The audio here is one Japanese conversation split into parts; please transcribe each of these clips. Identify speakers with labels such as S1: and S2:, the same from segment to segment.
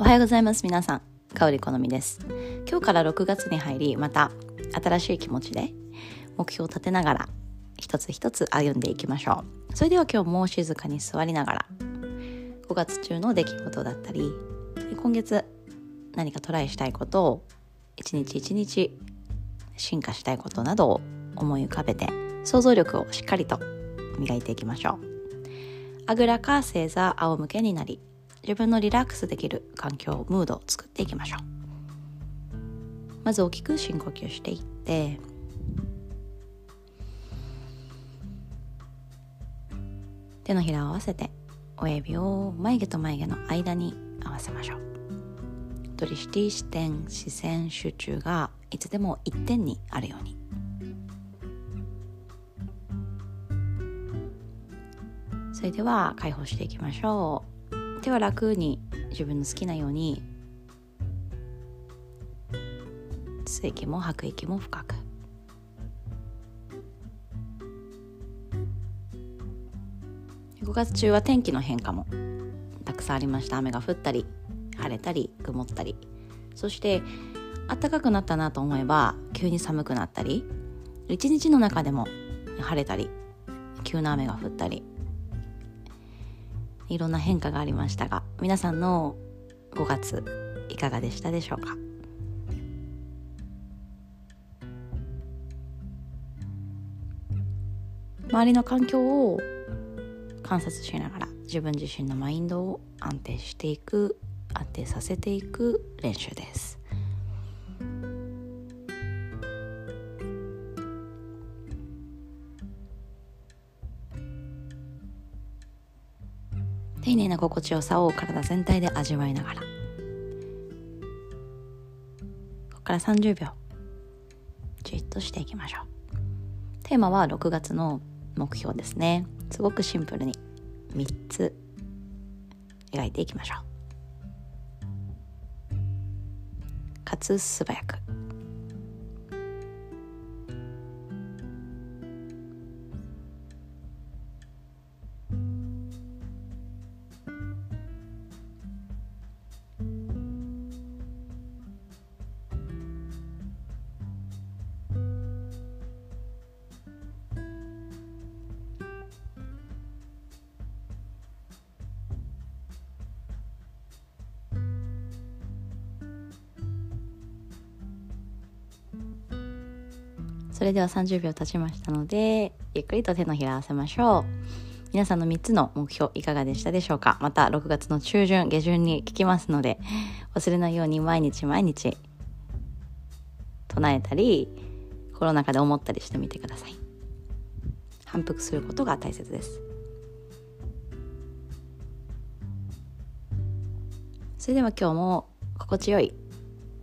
S1: おはようございます。皆さん香り好みです。今日から6月に入りまた新しい気持ちで目標を立てながら一つ一つ歩んでいきましょう。それでは今日も静かに座りながら5月中の出来事だったり今月何かトライしたいことを一日一日進化したいことなどを思い浮かべて想像力をしっかりと磨いていきましょう。あぐらか正座仰向けになり自分のリラックスできる環境ムードを作っていきましょう。まず大きく深呼吸していって手のひらを合わせて親指を眉毛と眉毛の間に合わせましょう。ドリシティ視点視線集中がいつでも一点にあるように。それでは解放していきましょう。手は楽に自分の好きなように吸息も吐く息も深く。5月中は天気の変化もたくさんありました。雨が降ったり晴れたり曇ったり。そして暖かくなったなと思えば急に寒くなったり一日の中でも晴れたり急な雨が降ったり。いろんな変化がありましたが皆さんの5月いかがでしたでしょうか？周りの環境を観察しながら自分自身のマインドを安定していく安定させていく練習です。丁寧な心地よさを体全体で味わいながら。ここから30秒。じっとしていきましょう。テーマは6月の目標ですね。すごくシンプルに。3つ。描いていきましょう。かつ素早く。それでは30秒経ちましたのでゆっくりと手のひら合わせましょう。皆さんの3つの目標いかがでしたでしょうか？また6月の中旬下旬に聞きますので忘れないように毎日毎日唱えたりコロナ禍で思ったりしてみてください。反復することが大切です。それでは今日も心地よい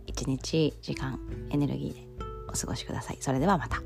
S1: 一日時間エネルギーでお過ごしください。それではまた。